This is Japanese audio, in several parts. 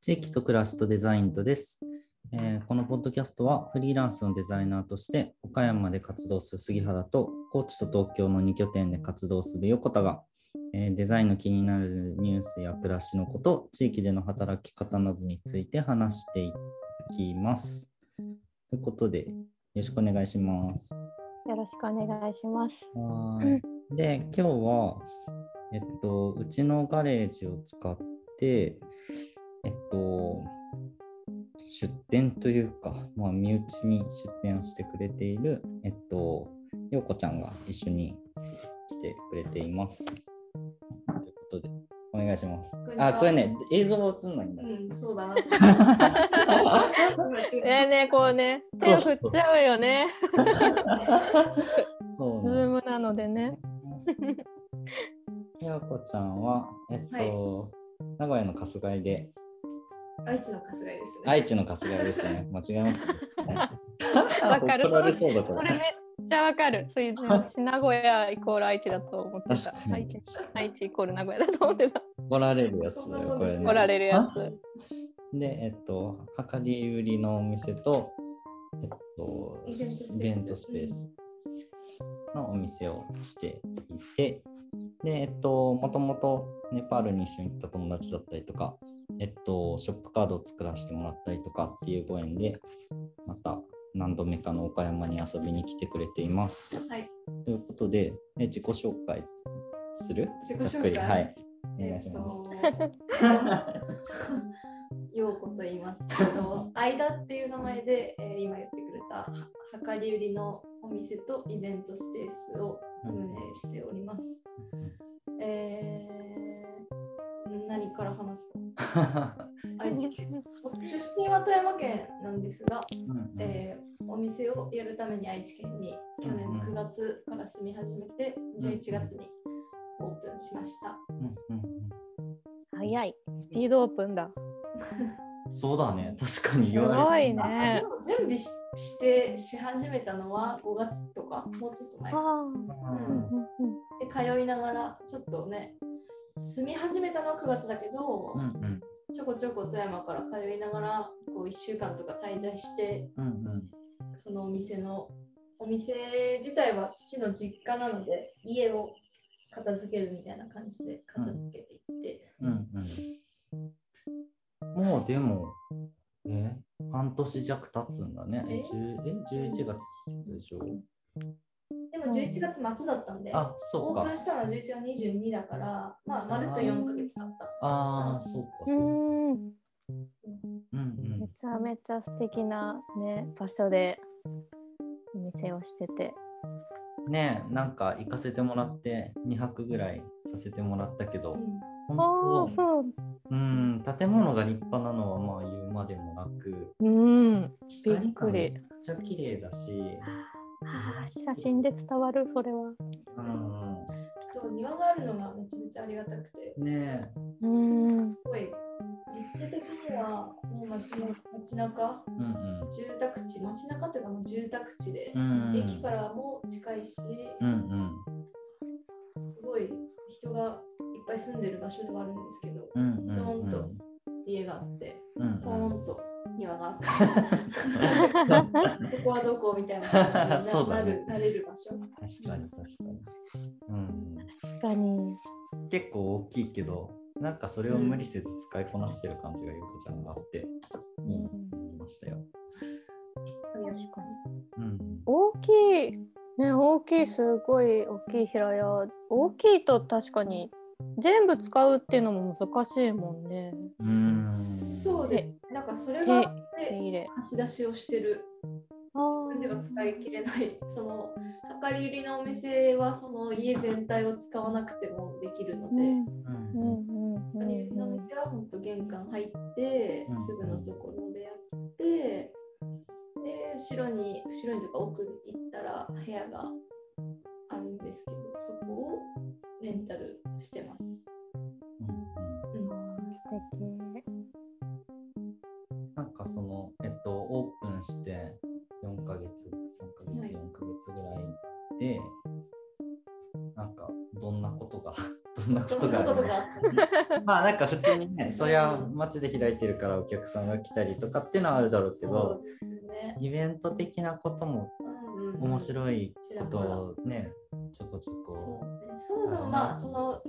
地域と暮らしとデザインとです、えーこのポッドキャストはフリーランスのデザイナーとして岡山で活動する杉原と高知と東京の2拠点で活動する横田が、えーデザインの気になるニュースや暮らしのこと、地域での働き方などについて話していきます。ということで、よろしくお願いします。よろしくお願いします。はーい。で、今日は、えっと、うちのガレージを使って、えっと、出店というか、まあ、身内に出店をしてくれている、えっと、ようこちゃんが一緒に来てくれています。ということで、お願いしますあ、これね、映像は映んないんだ。うん、そうだな。ねえねえこうね手を振っちゃうよね。そうズなんームなのでね。ようこちゃんは、えっと、はい名古屋の春日井で、愛知の春日井ですね。愛知の春日井ですね。間違えますね。わかるれそうだこれ。それめっちゃわかる。そういう名古屋イコール愛知だと思ってた愛知愛知イコール名古屋だと思ってた。怒られるやつだよ、これ、ね。怒られるやつ。で、えっと、量り売りのお店と、えっと、イベントスペースのお店をしていて、で、えっと、もともとネパールに一緒に行った友達だったりとか、えっと、ショップカードを作らせてもらったりとかっていうご縁で、また何度目かの岡山に遊びに来てくれています。はい。ということで、え自己紹介する？自己紹介ざっくり。はい。お願いします。と、ようこと言いますけど、間っていう名前で、えー今言ってたは量り売りのお店とイベントスペースを運営しております。えー、何から話すの？愛知県。僕出身は富山県なんですが、えーお店をやるために愛知県に去年の9月から住み始めて11月にオープンしました。うんうんうん早い。スピードオープンだ。そうだね、確かにす言われてごいあね。で。も準備ししてし始めたのは5月とかもうちょっと前か。ああ。うん。うんうんで通いながらちょっとね住み始めたのは9月だけど、うんうん。ちょこちょこ富山から通いながらこう1週間とか滞在してうんうん。そのお店のお店自体は父の実家なので家を片付けるみたいな感じで片付けていって、うんうんもうでも、え、半年弱経つんだね。え？10え？11月でしょ？でも11月末だったんで、あ、そうかオープン。したのは11月22だからまあまるっと4ヶ月経ったああ、そうか、そううか。ん。うんめちゃめちゃ素敵なね場所でお店をしてて。うん。ねえ、なんか行かせてもらって2泊ぐらいさせてもらったけど、うんあ本当あそう。うん、建物が立派なのはまあ言うまでもなく、うん。びっ光がくりめちゃ。くちゃ綺麗だし、あー写真で伝わるそれは。うん、そう庭があるのがめちゃめちゃありがたくて。ねうん。すごい。立地的にはもう街の街中。え、うんうん。住宅地。街中っていうかもう住宅地で、うん駅からも近いし、うんうん。すごい。人がいっぱい住んでる場所ではあるんですけど、うんうんドーンと家があって。うん。ポーンと庭があってここはどこみたいな感じにそうだね。なれる場所。確かに確かに、うん、確かに。結構大きいけどなんかそれを無理せず使いこなしてる感じがゆうこちゃんがあって、いいと思いましたよ、確かに。うん、大きい。ね大きいすごい大きい平屋。大きいと確かに全部使うっていうのも難しいもんね。うん。そうです。なんかそれが。貸し出しをしてる。あ自分では使い切れない。その量り売りのお店はその家全体を使わなくてもできるので、うん。うん。うんうん量り売りのお店は本当玄関入ってうんすぐのところでやってで後ろに後ろにとか奥に行ったら部屋があるんですけどそこをレンタルしてます。素敵。なんかそのえっとオープンして4ヶ月3ヶ月はい4ヶ月ぐらいで、なんかどんなことが どんなことがありました？まあなんか普通にねそりゃ街で開いてるからお客さんが来たりとかっていうのはあるだろうけそどね。イベント的なことも面白いことをねちょこちょそこう。ね、そもそもまあその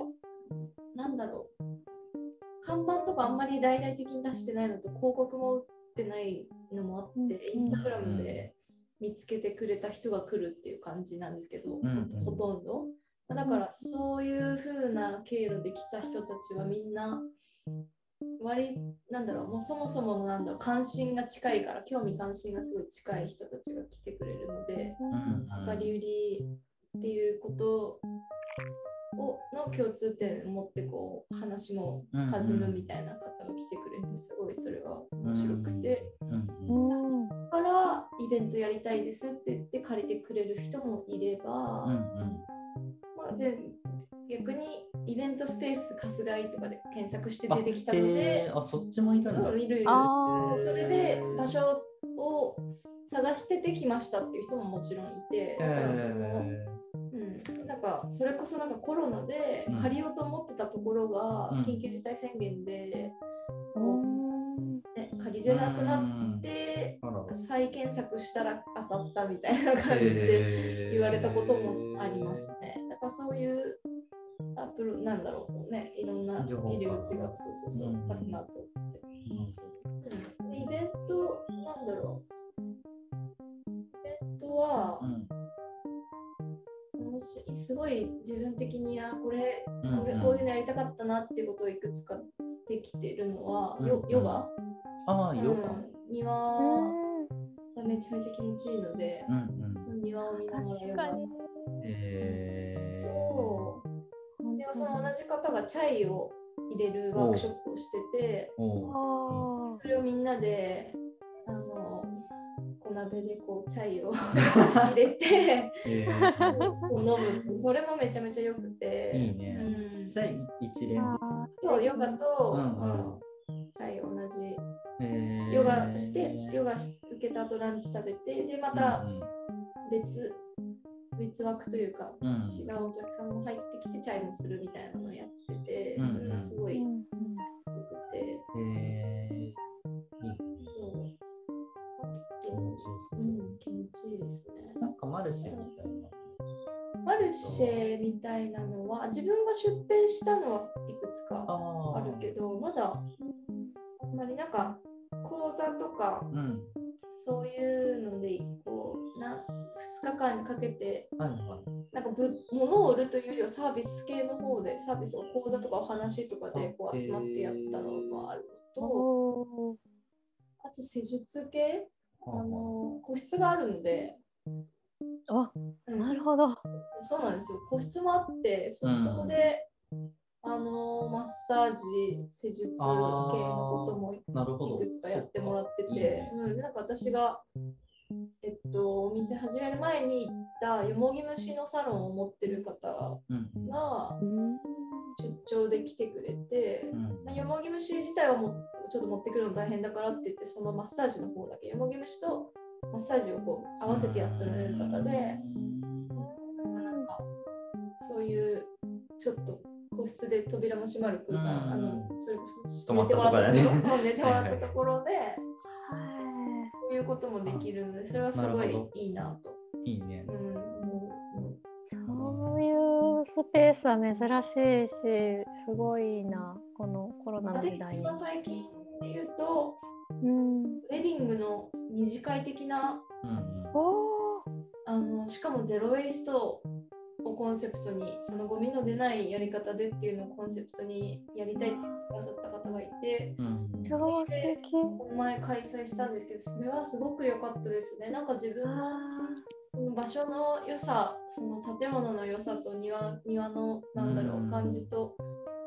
なんだろう。看板とかあんまり大々的に出してないのと広告も打ってないのもあって、うん。インスタグラムで見つけてくれた人が来るっていう感じなんですけど、んうん。ほとんど。まあだからそういう風な経路で来た人たちはみんな割なんだろうもうそもそものなんだろう関心が近いから興味関心がすごい近い人たちが来てくれるので、うん。量り売りっていうことをの共通点を持ってこう話も弾むみたいな方が来てくれてすごいそれは面白くて、うんううんん。だからイベントやりたいですって言って借りてくれる人もいれば、うんまあ、全逆にイベントスペース貸すがいとかで検索してあ出てきたのであそっちもいるんだ、うんいるいる。あそれで場所を探しててきましたっていう人ももちろんいてだからその、なんかそれこそなんかコロナでうん。借りようと思ってたところがうん。緊急事態宣言で、ね、借りーれなくなっうん。て再検索したら当たったみたいな感じで言われたこともありますね。だからそういうアプロなんだろうねいろんな情報か入り口がそうそうそううん。あるなと思って。イベントなんだろう。イベントは、すごい自分的にあこれうんこれこういうのやりたかったなっていうことをいくつかできてるのは、ヨうん。ヨガ、ああヨガ。うん。庭がめちゃめちゃ気持ちいいので、うんうん。その庭を見ながらヨガ。えと、でもその同じ方がチャイを入れるワークショップをしてて、それをみんなで鍋でこうチャイを 入れてえー、飲む。それもめちゃめちゃ良くて。いいね。うん。じゃあ一連あそうヨガと、うんうん。うん。チャイ同じ。えー。ヨガして、ヨガし受けた後ランチ食べてでまたうん別、別枠というかうんうん。違うお客さんも入ってきてチャイもするみたいなのをやってて、うんうん。それがすごい良くて、えー、うん、気持ちいいですね。なんかマルシェみたいな。マルシェみたいなのは自分が出店したのはいくつかああるけどまだあんまりなんか講座とかうん。そういうのでこうな2日間かけてはいはい。なんかぶ物を売るというよりはサービス系の方でサービスを講座とかお話とかでこあう集まってやったのもあるーのとあと施術系あはの個室があるので、あうん。なるほど。そうなんですよ。個室もあってそ,、うん。そこであのマッサージ施術系のこともいくつかやってもらってて。うん、でなんか私が、えっと、お店始める前に行ったよもぎ虫のサロンを持ってる方うん。うんがうん出張で来てくれて、うん。まあ、よもぎ虫自体はもうちょっと持ってくるの大変だからって言ってそのマッサージの方だけよもぎ虫とマッサージをこう合わせてやってられる方で、なんかそういうちょっと個室で扉も閉まる空間、うん。あのそれこだね。寝てもらったところで はいいうこともできるのでそれはすごいいいなと。いいね。うんもそういうスペースは珍しいし、すごいな、このコロナうで一の時代。に。番最近で言うとうん、ウェディングの二次会的なうんうん。おー。あのしかもゼロ・ウェイストをコンセプトにそのゴミの出ないやり方でっていうのをコンセプトにやりたいって言ってくださった方がいてうん。超素敵。この前開催したんですけどそれはすごく良かったですね。なんか自分のあその場所の良さその建物の良さと庭庭のなんだろうんう感じと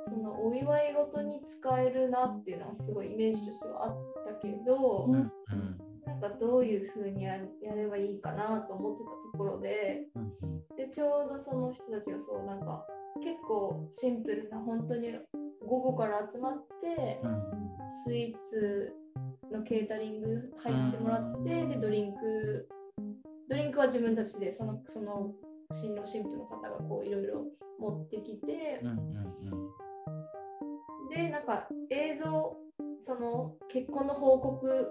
そのお祝い事に使えるなっていうのはすごいイメージとしてはあったけど、うんうんかどういう風にややればいいかなと思ってたところでうん。でちょうどその人たちがそうなんか結構シンプルな本当に午後から集まってうん。スイーツのケータリング入ってもらってでドリンクドリンクは自分たちでそのその新郎新婦の方がこういろいろ持ってきて、でなんか映像その結婚の報告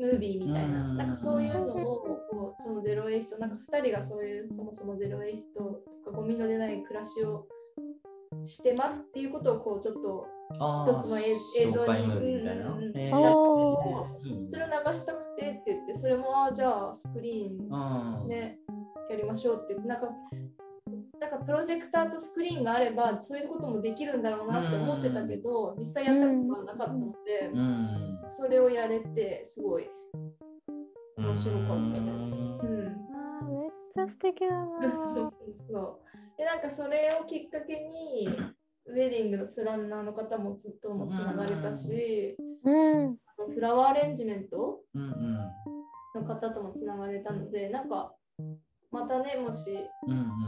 ムービーみたいなうん。なんかそういうのをこうそのゼロエイストなんか2人がそういうそもそもゼロエイストとかゴミの出ない暮らしをしてますっていうことをこうちょっとあ一つの映映像にうんうんうんえーおいいねそれを流したくてって言ってそれもあじゃあスクリーンうん。ねやりましょうって言ってなんかなんかプロジェクターとスクリーンがあればそういうこともできるんだろうなって思ってたけど実際やったことがなかったのでうんそれをやれてすごい面白かったです。うんうんあーめっちゃ素敵だな。そうでなんかそれをきっかけにウェディングのプランナーの方もずっともつながれたし、うん。あのフラワーアレンジメントうんうんの方ともつながれたのでなんかまたねもし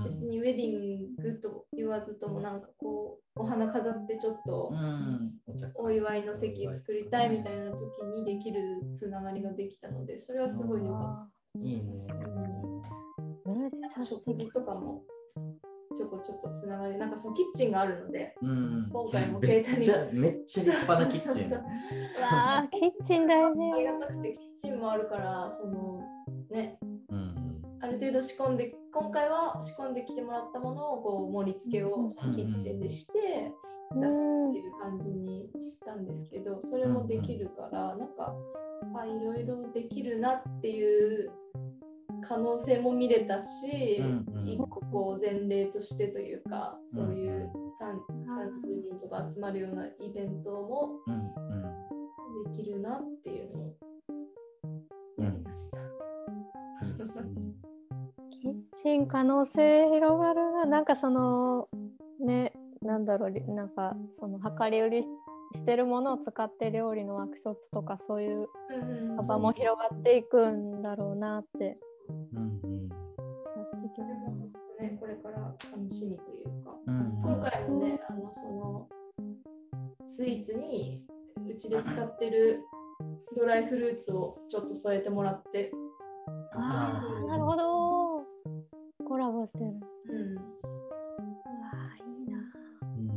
別にウェディングと言わずともなんかこうお花飾ってちょっとうん。お祝いの席作りたいみたいな時にできるつながりができたのでそれはすごい良かっいいね。めっちたゃ食事。とかもちょこちょこつながりなんかそのキッチンがあるのでうん。今回もめっケータリングちゃめっちゃ立派なキッチン。わあ、キッチン大事。ありがよ。たくてキッチンもあるからそのねうんある程度仕込んで今回は仕込んできてもらったものをこう盛り付けをキッチンでして出すっていう感じにしたんですけどそれもできるからなんかあいろいろできるなっていう可能性も見れたし、うんうん。一個こう前例としてというかそういうう3 30人とか集まるようなイベントもできるなっていうのをうんやりました。キッチン可能性広がるな。なんかそのね、なんだろう、りなんかその量り売りししてるものを使って料理のワークショップとかそういう幅も広がっていくんだろうなって。うんうん素敵だな。ね、これから楽しみというか、うん今回もね、あのそのスイーツにうちで使ってるドライフルーツをちょっと添えてもらって、ああ、なるほど。コラボしてる。うん、うわあ、いいな。うんう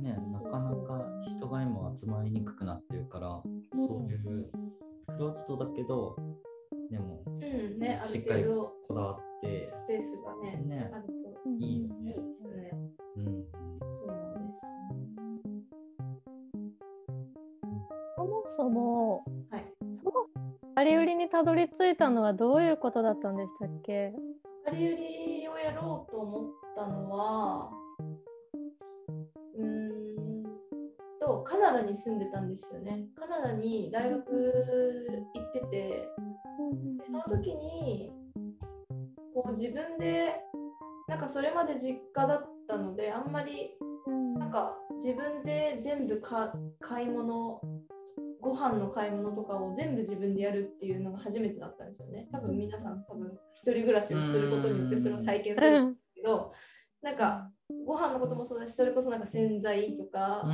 ん。ねなかなか人が今集まりにくくなってるからそういうクローズドだけどでもうん、ね、あるしっかり程度。こだわって。スペースがね、ね。あると。うんいいよいいねですよね。うんそうなんです。そもそも、はい。そもそもあり売りにたどり着いたのはどういうことだったんでしたっけ？借り売りをやろうと思ったのは、うーんと、カナダに住んでたんですよね。カナダに大学行ってて、でその時にこう自分でなんかそれまで実家だったのであんまりなんか自分で全部か買い物ご飯の買い物とかを全部自分でやるっていうのが初めてだったんですよね。多分皆さん多分一人暮らしをすることによってそれを体験するんですけどなんかご飯のこともそうだしそれこそなんか洗剤とか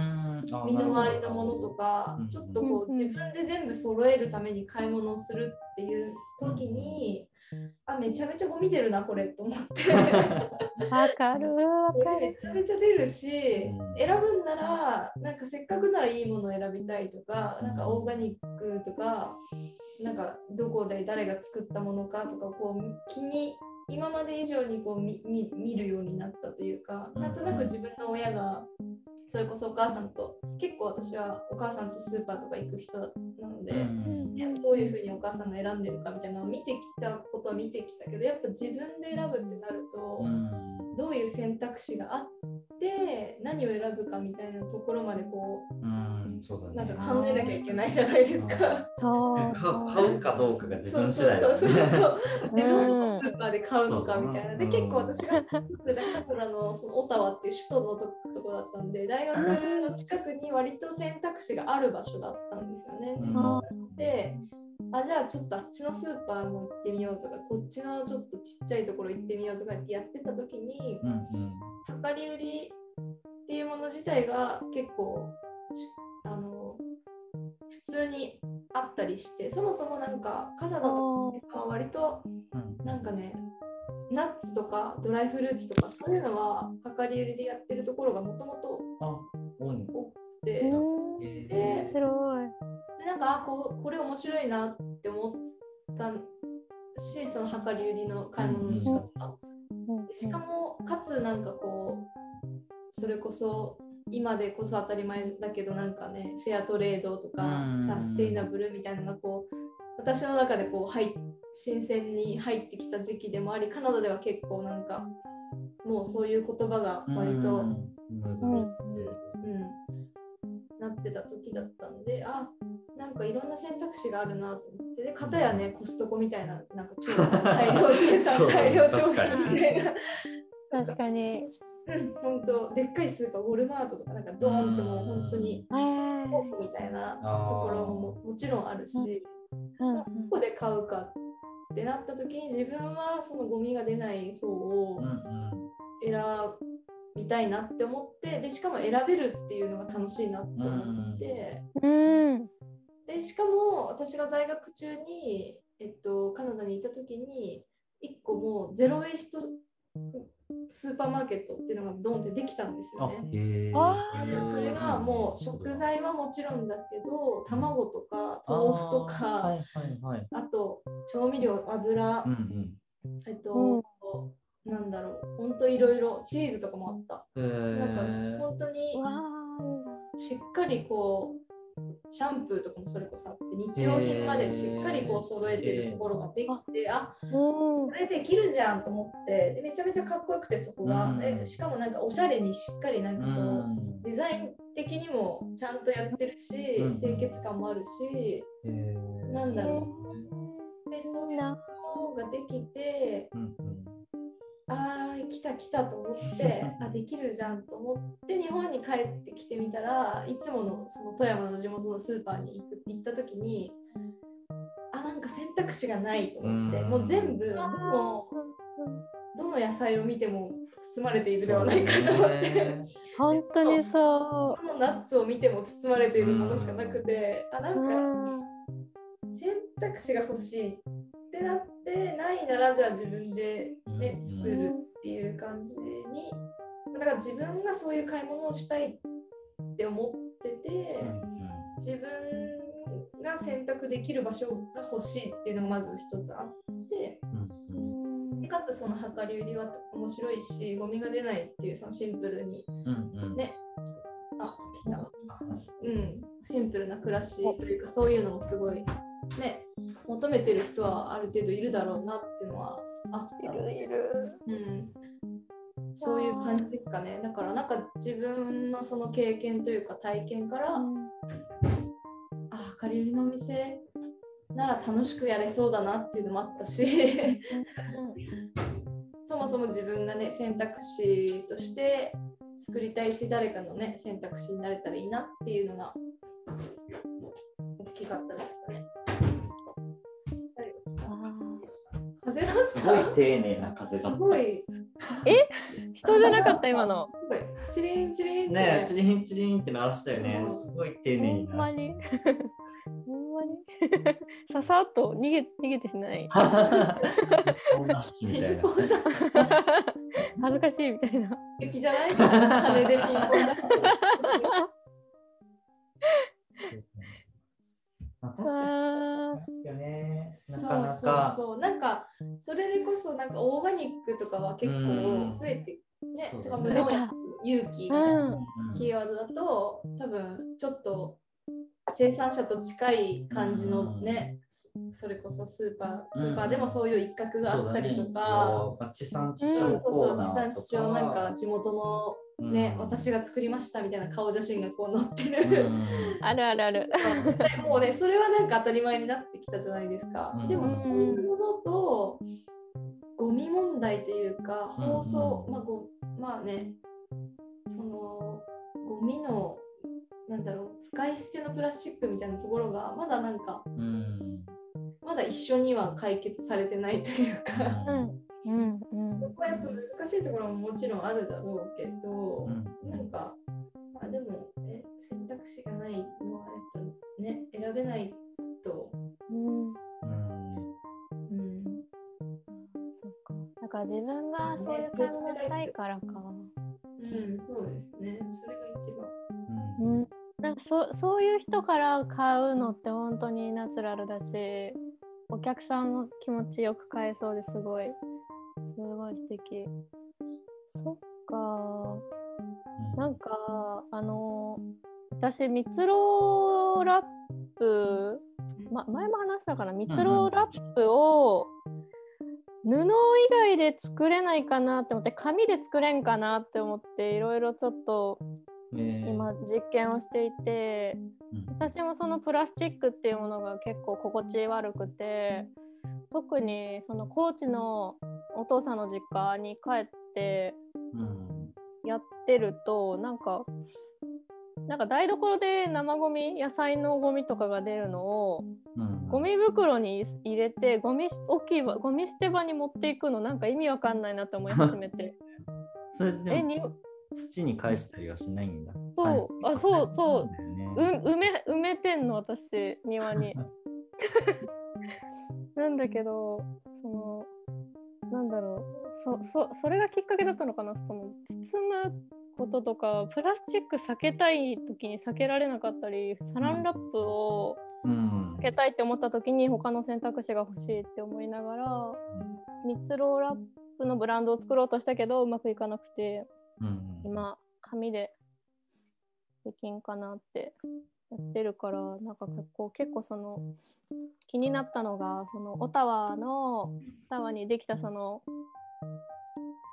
身の回りのものとかうん。ちょっとこううん自分で全部揃えるために買い物をするっていう時にあめちゃめちゃゴミ出るなこれと思って。わかるわかめる。ちゃめちゃ出るしうん。選ぶんならなんかせっかくならいいものを選びたいとかなんかオーガニックとかなんかどこで誰が作ったものかとかこう気に今まで以上にこう見見見るようになったというかなんとなく自分の親がそれこそお母さんと結構私はお母さんとスーパーとか行く人なので、ねどういうふうにお母さんが選んでるかみたいなのを見てきたことは見てきたけどやっぱ自分で選ぶってなると、どういう選択肢があって何を選ぶかみたいなところまでこそううだねなんか考えなきゃいけないじゃないですか。そうか 買うかどうかが自そう分そうそうそうそう。で、うんどのスーパーで買うのかみたいな。で、結構私が住んでたカナダのそのオタワっていう首都のとところだったんで、大学の近くに割と選択肢がある場所だったんですよね。でうんそうで、あ、じゃあちょっとあっちのスーパーも行ってみようとか、こっちのちょっとちっちゃいところ行ってみようとかってやってた時に、うんうん量り売りっていうもの自体が結構あの普通にあったりしてそもそもなんかカナダとかは割とうんなんかねナッツとかドライフルーツとかそういうのは量り売りでやってるところがもともとあ、多いの。多くて、面白い。でなんかあこうこれ面白いなって思ったしその量り売りの買い物の仕方、うしかもかつなんかこうそれこそ今でこそ当たり前だけどなんかねフェアトレードとかうん。サステイナブルみたいなのがこう私の中でこう入っ新鮮に入ってきた時期でもありカナダでは結構なんかもうそういう言葉が割と、うん。うん。うん。なってた時だったんであなんかいろんな選択肢があるなと思ってで片やねコストコみたいななんか超 大量生産大量消確か費みたいな。確かに。うん、本当でっかいスーパーウォルマートとかなんかドーンってもう本当にえー。オフみたいなところももちろんあるしうん。どこで買うかってなった時に自分はそのゴミが出ない方をうんうん。選びたいなって思ってでしかも選べるっていうのが楽しいなって思って。うん。でしかも私が在学中に、えっと、カナダにいた時に1個もうゼロウェイストスーパーマーケットっていうのがドンってできたんですよあね。、へえ。あでそれがもう食材はもちろんだけど卵とか豆腐とかはいはいはい。あと調味料油、うんうん。えっと、うんなんだろう本当いろいろチーズとかもあったへなんえか本当に。しっかりこうシャンプーとかもそれこそあって日用品までしっかりこう揃えてるところができて、あうんこ。れできるじゃんと思ってでめちゃめちゃかっこよくてそこが、うしかもなんかおしゃれにしっかりなんかこう、うんデザイン的にもちゃんとやってるし、うん清潔感もあるしへえなんだろでそういう。のができてうんうんあー来た来たと思って あできるじゃんと思って日本に帰ってきてみたらいつものその富山の地元のスーパーに行く行った時にあなんか選択肢がないと思ってうんもう全部どのどの野菜を見ても包まれているではないかと思って。ね本当にそどのナッツを見ても包まれているものしかなくて、あなう。んかうん選択肢が欲しいってなってないならじゃあ自分で、ねうん。作るっていう感じにだから自分がそういう買い物をしたいって思ってて、自分が選択できる場所が欲しいっていうのがまず一つあってでかつその量り売りは面白いしゴミが出ないっていうそのシンプルにね。あ来た。あうん、シンプルな暮らしというかそういうのもすごいね求めてる人はある程度いるだろうなっていうのはあったいのでるいる。うん、そういう感じですかね。だからなんか自分のその経験というか体験から、あ量り売りのお店なら楽しくやれそうだなっていうのもあったしそもそも自分がね選択肢として作りたいし誰かのね選択肢になれたらいいなっていうのが大きかったですかね。風だすごい丁寧な風だった。すごい人じゃなかった今の。すごいチリンチリンって、ねチリンチリンって鳴らしたよねう。んすごい丁寧にほん鳴らした。まに。ほんまに。ささっと逃げ逃げてしない。こんなしみたいな。恥ずかしいみたいな。敵じゃない？羽でピンポンだ 確かあによね。なそうかなそうか。そう。なんかそれでこそなんかオーガニックとかは結構増えてねとか無農薬勇気みたいなうんキーワードだと多分ちょっと生産者と近い感じのね、それこそスーパースーパーでもそういう一角があったりとか、地産地消なんか地元のね、私が作りましたみたいな顔写真がこう載ってる、あるあるある。もうねそれはなんか当たり前になってきたじゃないですか、うんでもそういうものとゴミ問題というかうん放送、まあごまあねそのゴミのなんだろう使い捨てのプラスチックみたいなところがまだなんかうん。まだ一緒には解決されてないというか、うんうん。こはやっぱ難しいところももちろんあるだろうけど、うん。なんかあでもえ選択肢がないのはやっぱね選べないと、うん。うん。うん、か。自分がそういう買い物したいからか。うん、そうですね。それが一番。うん。うん、なんかそそういう人から買うのって本当にナチュラルだしお客さんの気持ちよく買えそうですごいすごい素敵。そっか。なんかあの私蜜ろラップ、ま、前も話したかな？蜜ろラップを布以外で作れないかなって思って紙で作れんかなって思っていろいろちょっとえー。今実験をしていてうん。私もそのプラスチックっていうものが結構心地悪くて特にその高知のお父さんの実家に帰ってうん。やってるとなんかなんか台所で生ゴミ野菜のゴミとかが出るのをうん。ゴミ袋に入れてゴミ置き場ゴミ捨て場に持っていくのなんか意味わかんないなって思い始めて。それで土に返したりはしないんだ。そう。あそうそう。う埋め埋めてんの私庭に。なんだけどそのなんだろうそそそれがきっかけだったのかなその包むこととかプラスチック避けたい時に避けられなかったりサランラップをうん。避けたいって思った時に他の選択肢が欲しいって思いながら蜜ろうラップのブランドを作ろうとしたけどうまくいかなくてうん。今紙でできんかなってやってるからなんか結構結構その気になったのがそのオタワのオタワにできたその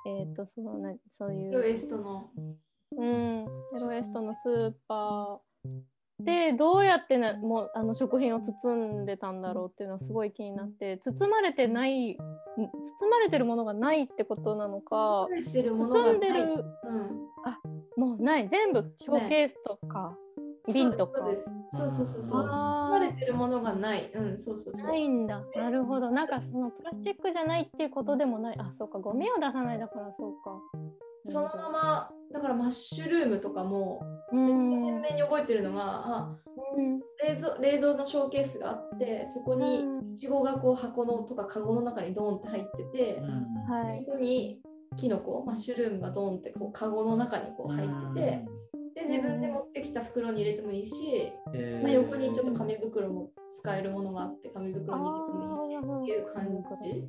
えっ、とそのなそういうロエストの。うんエロエストのスーパーでどうやってなもうあの食品を包んでたんだろうっていうのはすごい気になって包まれてないん包まれてるものがないってことなのか包んでるうん。もうない全部ショーケースとか、瓶とか。そうですそうそうそうそう。包あまれてるものがない。うん、そうそうそう。ないんだ。なるほど。なんかそのプラスチックじゃないっていうことでもない。あそうか。ゴミを出さないだからそうか。そのまま、だからマッシュルームとかも、うん。鮮明に覚えてるのが、あうん。冷蔵冷蔵のショーケースがあって、そこにうん。いちごがこう箱のとかカゴの中にドーンって入ってて、うん。はい。ここにキノコ、マッシュルームがドーンってこうカゴの中にこう入ってて、で自分で持ってきた袋に入れてもいいし、えーまあ、横にちょっと紙袋も使えるものがあって紙袋に入れてもいいっていう感じ。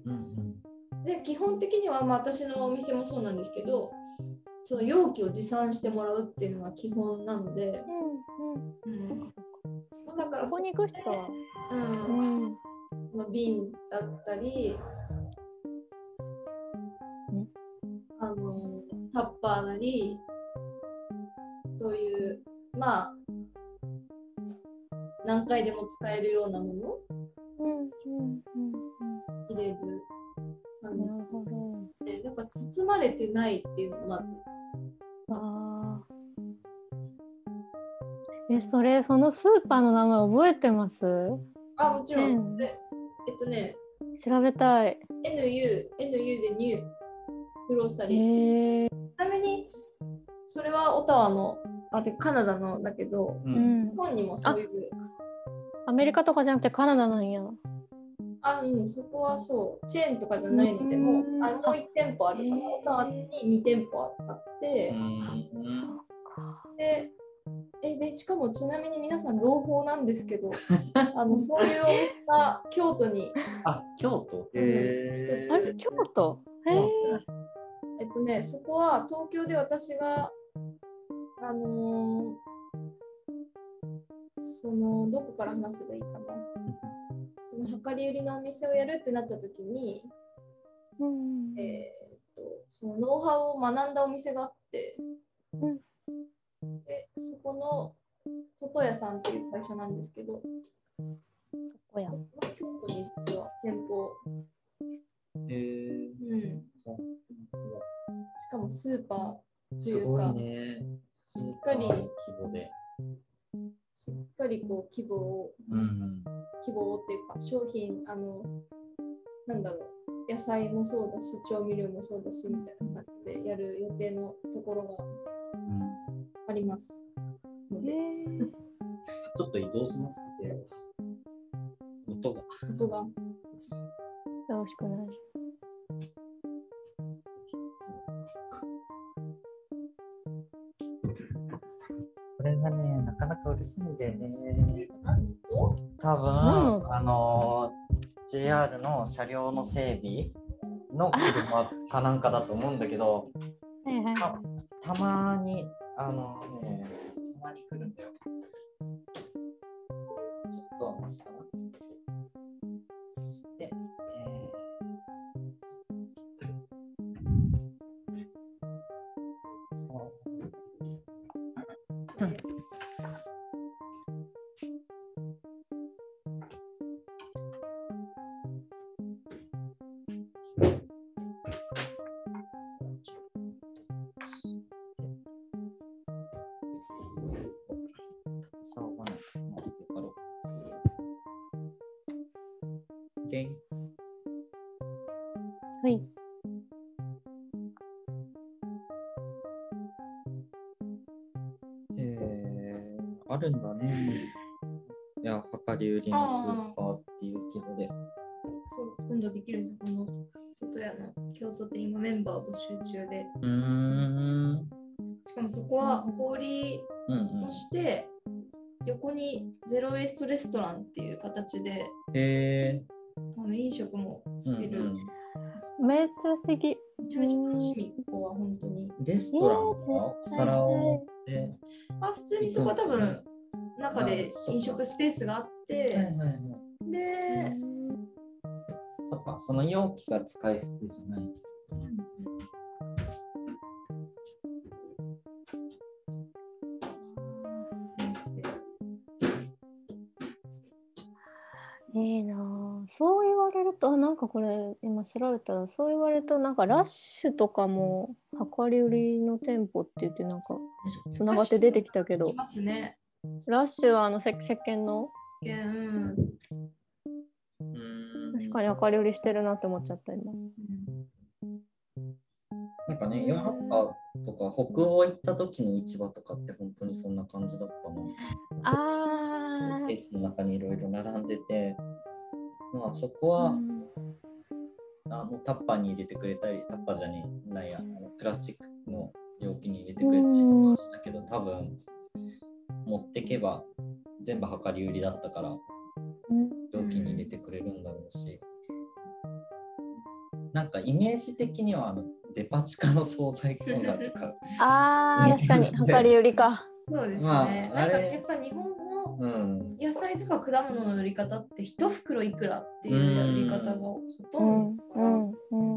で基本的にはまあ私のお店もそうなんですけどその容器を持参してもらうっていうのが基本なので、うんうん。うん。まあだからそこに行く人は、うん。うん、その瓶だったりあのタッパーなりそういうまあ何回でも使えるようなもの？をうんうんうん。入れる感じ。るほどでだから包まれてないっていうのがまず。あー。えそれそのスーパーの名前覚えてます？あもちろうんえっとね。調べたい。NU、NU でニュー。グローサリー。ちなみに、それはオタワの、あ、でカナダのだけど、ううん。ん日本にもそういう、アメリカとかじゃなくてカナダなんや。あ、うん、そこはそう、チェーンとかじゃないので、うん。もう、あもう1店舗あるから、オタワに2店舗あって、で、えでしかもちなみに皆さん朗報なんですけど あのそういうお店が京都にあ、京都？うんへ一つ。あれ京都？へええっとね、そこは東京で私が、あのーその、どこから話せばいいかな。その量り売りのお店をやるってなった時に、うんえーっと、そのノウハウを学んだお店があって、うん。で、そこのトトヤさんっていう会社なんですけど、そこや。そこが京都に実は店舗、へー。うん、しかもスーパーとすいうか、ごいね。しっかり規模で。しっかりこう規模をうん希望っていうか商品あのなんだろう野菜もそうだし調味料もそうだしみたいな感じでやる予定のところがうん。ありますのへでえ ちょっと移動しますって。音が。音がよろしくないがね、なかなかうるさいんだよね。多分あの JR の車両の整備の車かなんかだと思うんだけど、はいはい。たたまに、あのね、はい。えー、あるんだね。いや、量り売りのスーパーっていう規模で。そう今度できるんですよ。この外屋の京都店今メンバー募集中で。うーん。しかもそこは氷うんをして、横にゼロウェイストレストランっていう形でうん。へあの飲食もーつける、うんめっちゃ素敵。めちゃめちゃ楽しみ、ここは本当に。うん、レストランか？お皿を持って。あ、普通にそこは多分中で飲食スペースがあっはいはいて、はい。で、その容器が使い捨てじゃない。いいなぁそう言われるとあなんかこれ今調べたらそう言われるとなんかラッシュとかも量り売りの店舗って言ってなんかつながって出てきたけど。ラッシュはあのせ石鹸の？うん。うん確かに量り売りしてるなって思っちゃった今。なんかね、ヨーロッパとか北欧行った時の市場とかって本当にそんな感じだったの。あケースの中にいろいろ並んでて、まあそこーは、あのタッパーに入れてくれたり、タッパーじゃねえないや、あのプラスチックの容器に入れてくれたりとかしたけど、多分持ってけば全部量り売りだったから、容器に入れてくれるんだろうし、なんかイメージ的にはあのデパ地下の惣菜コーナーとか、あー確かに量り売りか。そうですね。まあなんかやっぱ日本のうん、野菜とか果物の売り方って一袋いくらっていう売り方がほとうんんど。うん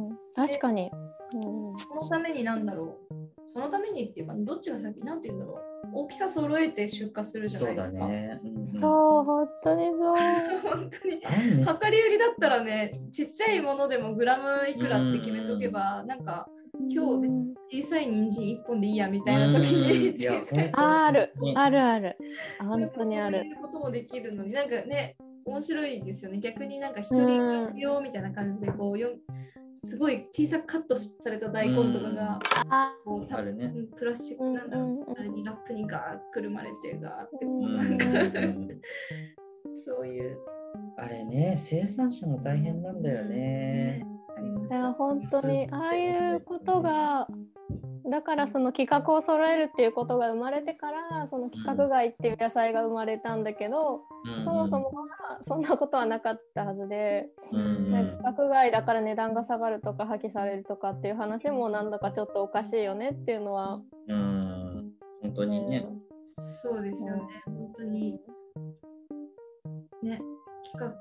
うん確かに、うんそのためになんだろうそのためにっていうかどっちが先なんて言うんだろう。大きさ揃えて出荷するじゃそうだないですか。ね。うんうん。そう本当にそう。本当に。量り売りだったらねちっちゃいものでもグラムいくらって決めとけばなんか今日別に小さい人参1本でいいやみたいな時うん。に小さいあるね。あるある。本当にある。そういうこともできるのになんかね面白いですよね。逆になんか一人し用みたいな感じでこうよすごい小さくカットされた大根とかがうたあるね。うんプラスチックなんだ。あれにラップにガーッくるまれてガーってこううん。なんかうん。そういう。あれね、生産者も大変なんだよね。あります。いや本当にああいうことがだからその規格を揃えるっていうことが生まれてからその規格外っていう野菜が生まれたんだけど、うん。そもそもはそんなことはなかったはずで、うん。規格外だから値段が下がるとか破棄されるとかっていう話もなんだかちょっとおかしいよねっていうのは、うん、本当にね。そうですよね。本当に。ね企画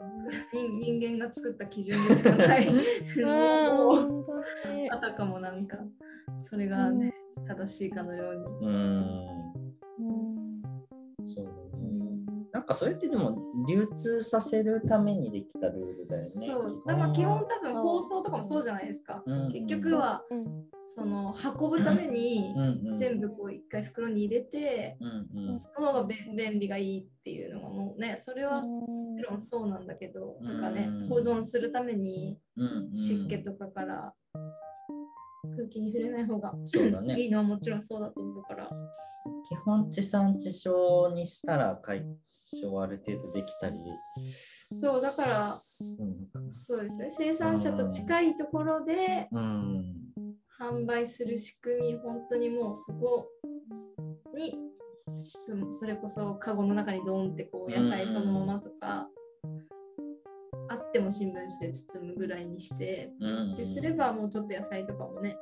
人人間が作った基準でしかない。うん、のをあたかもなんかそれがね正しいかのように。うん、うん。そうだね。なんかそれってでも流通させるためにできたルールだよね。そう。だからまあ基本多分放送とかもそうじゃないですか。うん。結局はうんその運ぶためにうんうん、全部こう一回袋に入れてうんうん。その方が便便利がいいっていうのがもうねそれはもちろんそうなんだけどとかねうん保存するためにうんうん。湿気とかから空気に触れない方がそうだね。いいのはもちろんそうだと思うから。基本地産地消にしたら解消ある程度できたり。そうだからそうですね。生産者と近いところでうん。販売する仕組み本当にもうそこにそそれこそカゴの中にドーンってこう野菜そのままとか、あっても新聞紙で包むぐらいにして、うんですればもうちょっと野菜とかもね。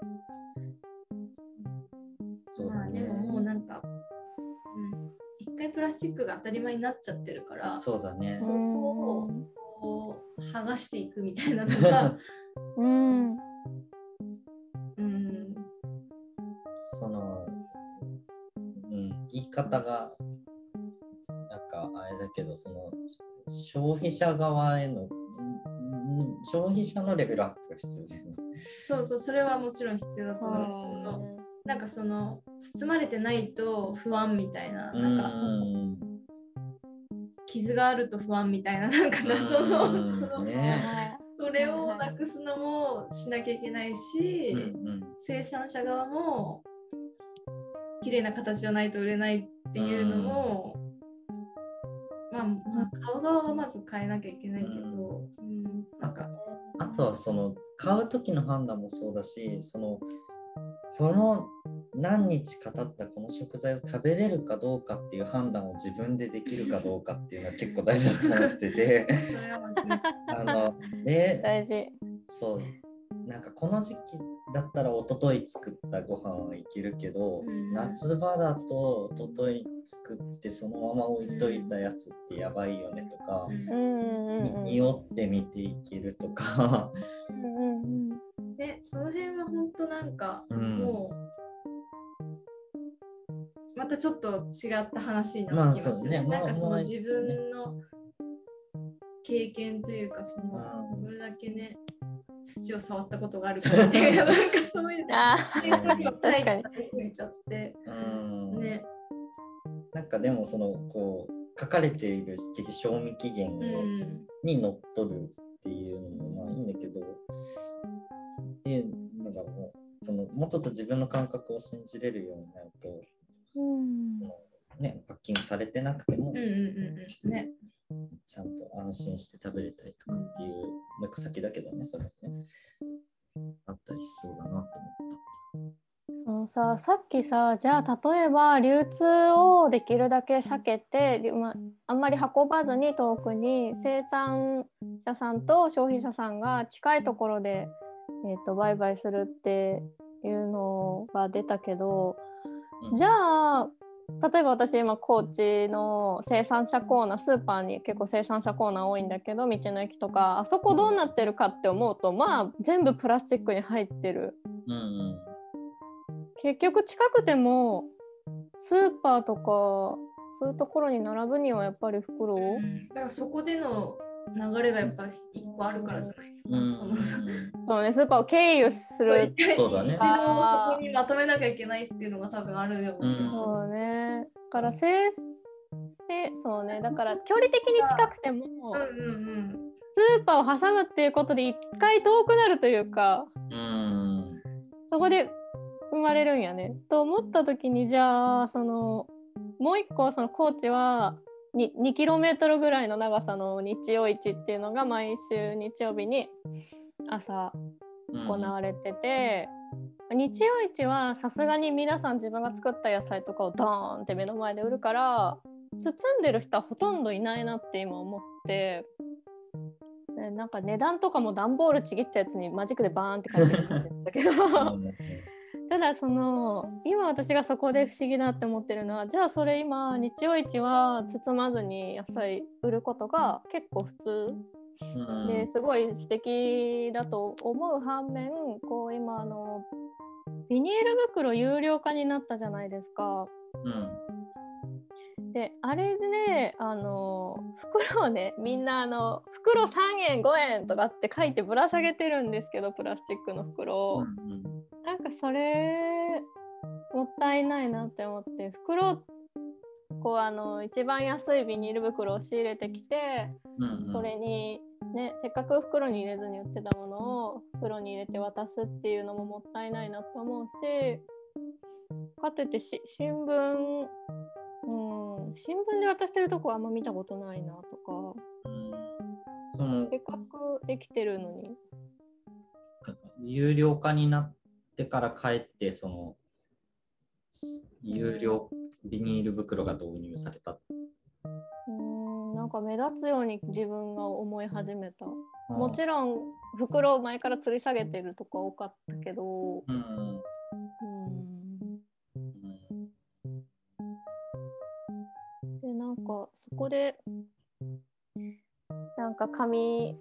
そうだね。まあでももうなんか、うん、一回プラスチックが当たり前になっちゃってるからそうだね。そこをこう剥がしていくみたいなのが、うんうん、方がなんかあれだけどその消費者側へのうん消費者のレベルアップが必要だよね。そうそうそれはもちろん必要だと思うんですけどなんかその包まれてないと不安みたいななんかうん傷があると不安みたいななんか謎のうんそのねそれをなくすのもしなきゃいけないし、うん。生産者側も綺麗な形じゃないと売れないっていうのも、まあ、まあ買う側がまず変えなきゃいけないけど、うんなんかあとはその買う時の判断もそうだしそのこの何日か経ったこの食材を食べれるかどうかっていう判断を自分でできるかどうかっていうのは結構大事だと思ってて。あので大事。そうなんかこの時期だったら一昨日作ったご飯はいけるけど、うん。夏場だと一昨日作ってそのまま置いといたやつってやばいよねとか、うん。うんうんに匂ってみていけるとか。うんうんうん。でその辺は本当なんか、うん。もうまたちょっと違った話にまあなってきますよね。そうね。なんかそまあの自分の経験というかそのうん。どれだけね土を触ったことがあるかっていう なんかそういうあそういう時を確かに書いてすぎちゃって。うん。ね。なんかでもそのこう書かれている賞味期限をうん。にのっとるっていうのもまあいいんだけど。っていうのがもうそのもうちょっと自分の感覚を信じれるようになるとうん。その、ね、パッキングされてなくてもうんうんうんうん。ね。ちゃんと安心して食べれたりとかっていう、もう一個先だけどねそれはね。あったりしそうだなと思っそのささっきさじゃあ例えば流通をできるだけ避けて、りまあんまり運ばずに遠くに生産者さんと消費者さんが近いところで、えー、と売買するっていうのが出たけどた。じゃあ例えば私今高知の生産者コーナースーパーに結構生産者コーナー多いんだけど道の駅とかあそこどうなってるかって思うとまあ全部プラスチックに入ってる。うんうん。結局近くてもスーパーとかそういうところに並ぶにはやっぱり袋を、だからそこでの流れがやっぱ一個あるからじゃないですか。うん。その そうねスーパーを経由するそうだね一度そこにまとめなきゃいけないっていうのが多分あるような気がする。そうね。だからせせそうね。だから距離的に近くてもうんうんスーパーを挟むっていうことで一回遠くなるというかうん。そこで生まれるんやね。と思った時にじゃあそのもう一個その高知は 2, 2キロメートルぐらいの長さの日曜市っていうのが毎週日曜日に朝うん行われてて、日曜市はさすがに皆さん自分が作った野菜とかをドーンって目の前で売るから包んでる人はほとんどいないなって今思って。ねなんか値段とかも段ボールちぎったやつにマジックでバーンって書いてる感じだけどうんただその今私がそこで不思議だって思ってるのはじゃあそれ今日曜市は包まずに野菜売ることが結構普通ですごい素敵だと思う反面こう今あのビニール袋有料化になったじゃないですか。うんであれでねあの袋をねみんなあの袋3円5円とかって書いてぶら下げてるんですけどプラスチックの袋を。うんなんかそれもったいないなって思って袋こうあの一番安いビニール袋を仕入れてきてうんそれにねせっかく袋に入れずに売ってたものを袋に入れて渡すっていうのももったいないなと思うしかといってし新聞うん新聞で渡してるとこはあんま見たことないなとかうん。そのせっかくできてるのに。有料化になってから帰ってその有料ビニール袋が導入された。うんなんか目立つように自分が思い始めた。もちろん袋を前から吊り下げてるとか多かったけど、うん。うん、でなんかそこでなんか紙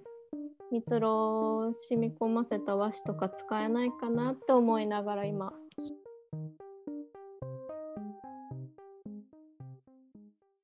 蜜蝋染み込ませた和紙とか使えないかなって思いながら今